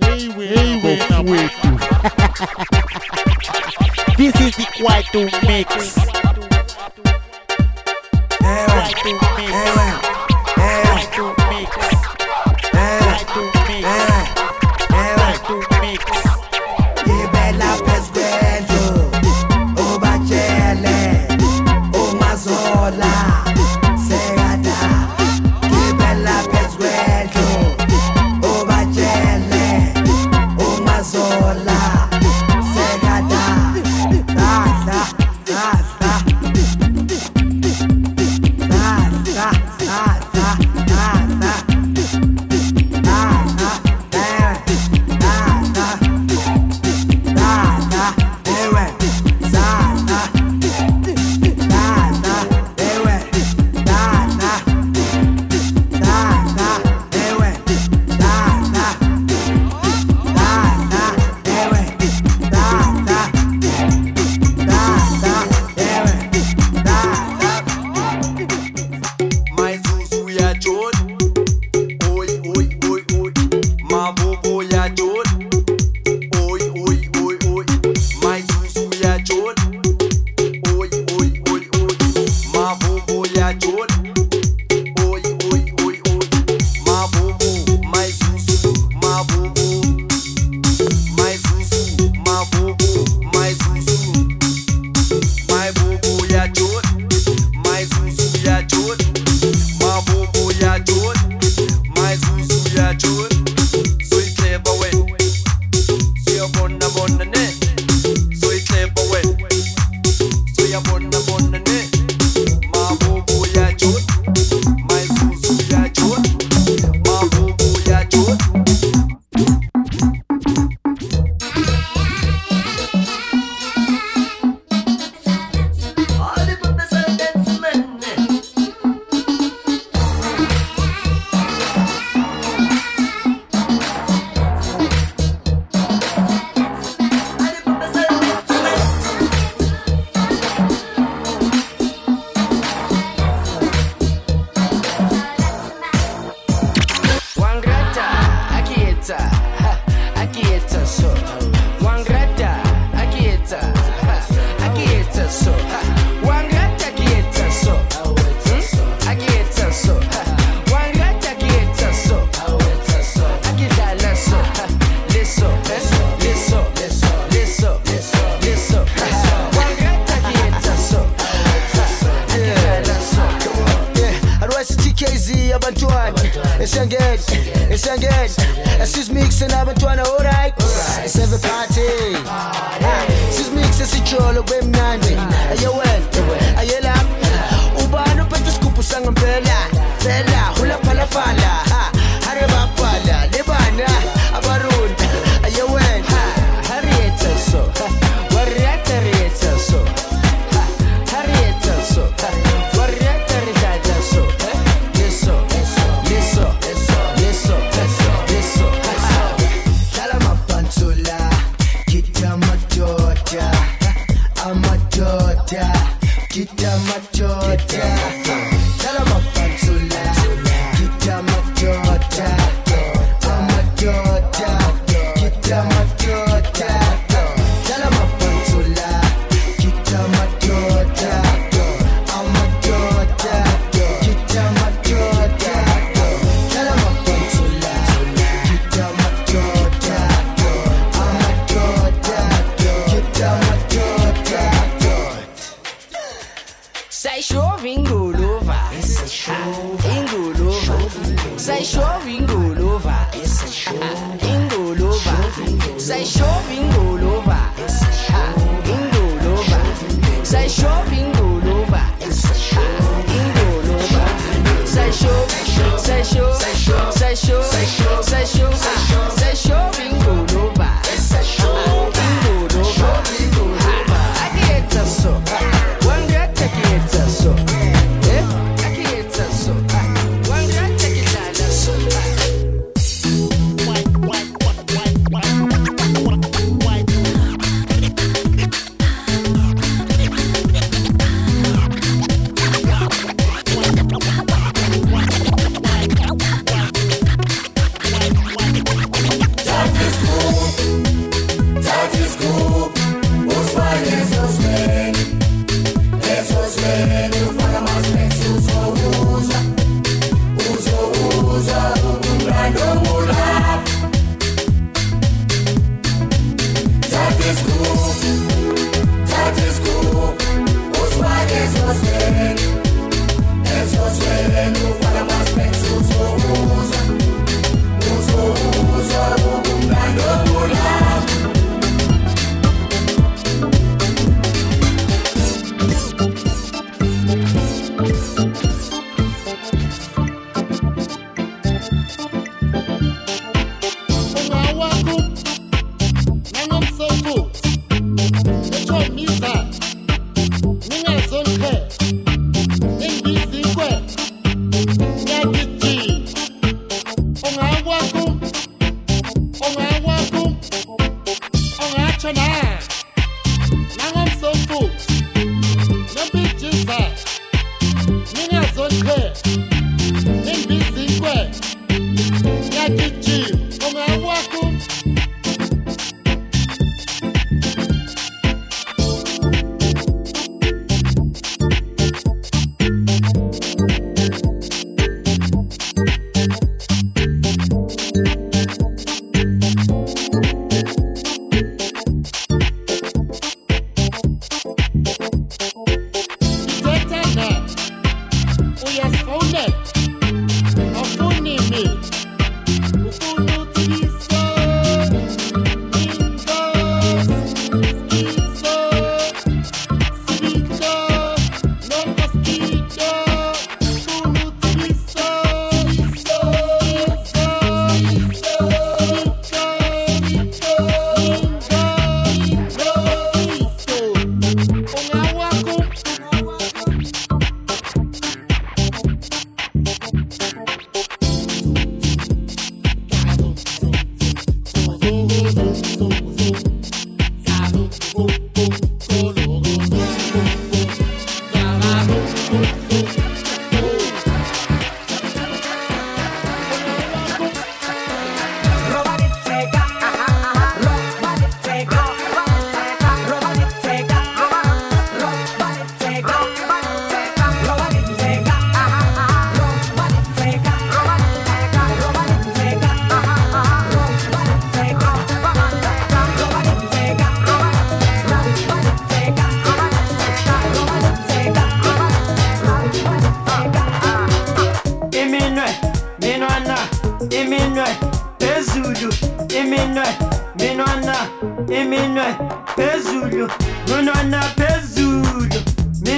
Hey, we, hey, we, we This is the Kwaito mix. Quite to mix. Quite wewe mnani aye wewe la pete skupu hula fala say sure.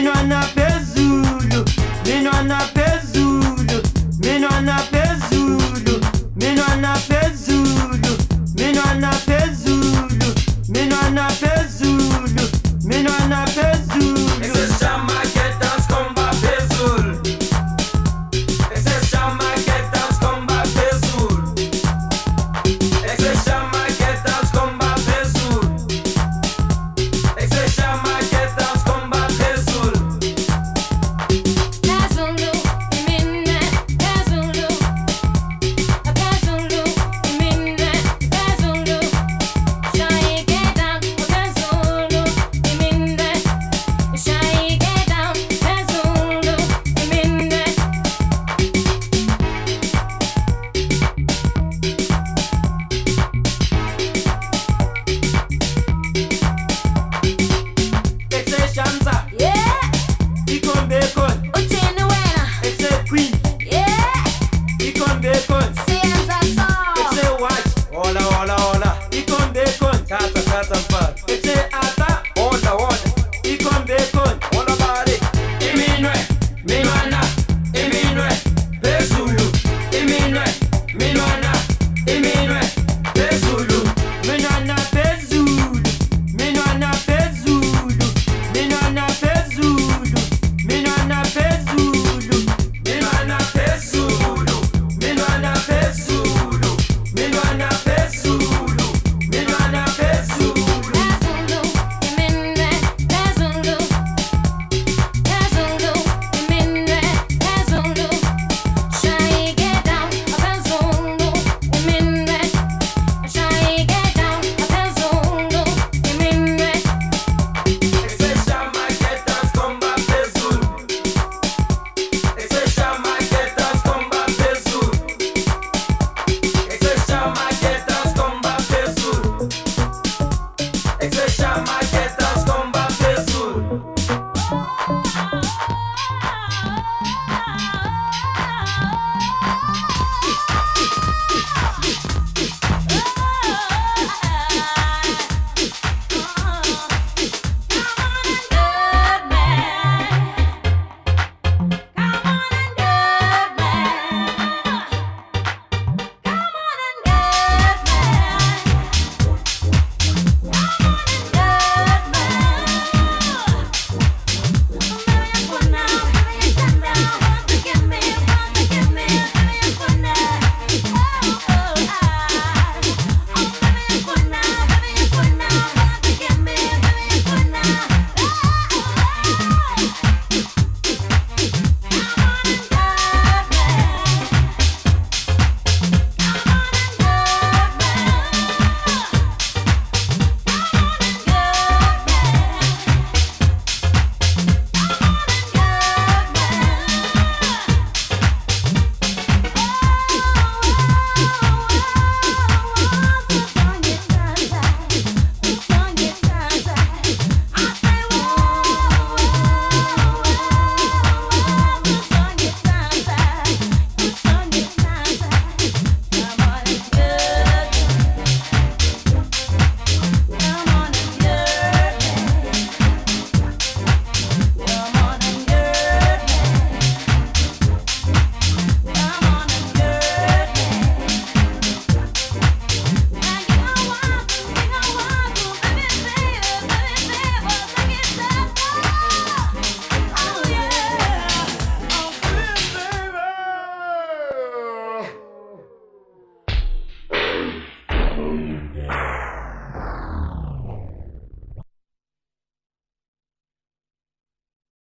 Menor na Besulho, menor na Besulho.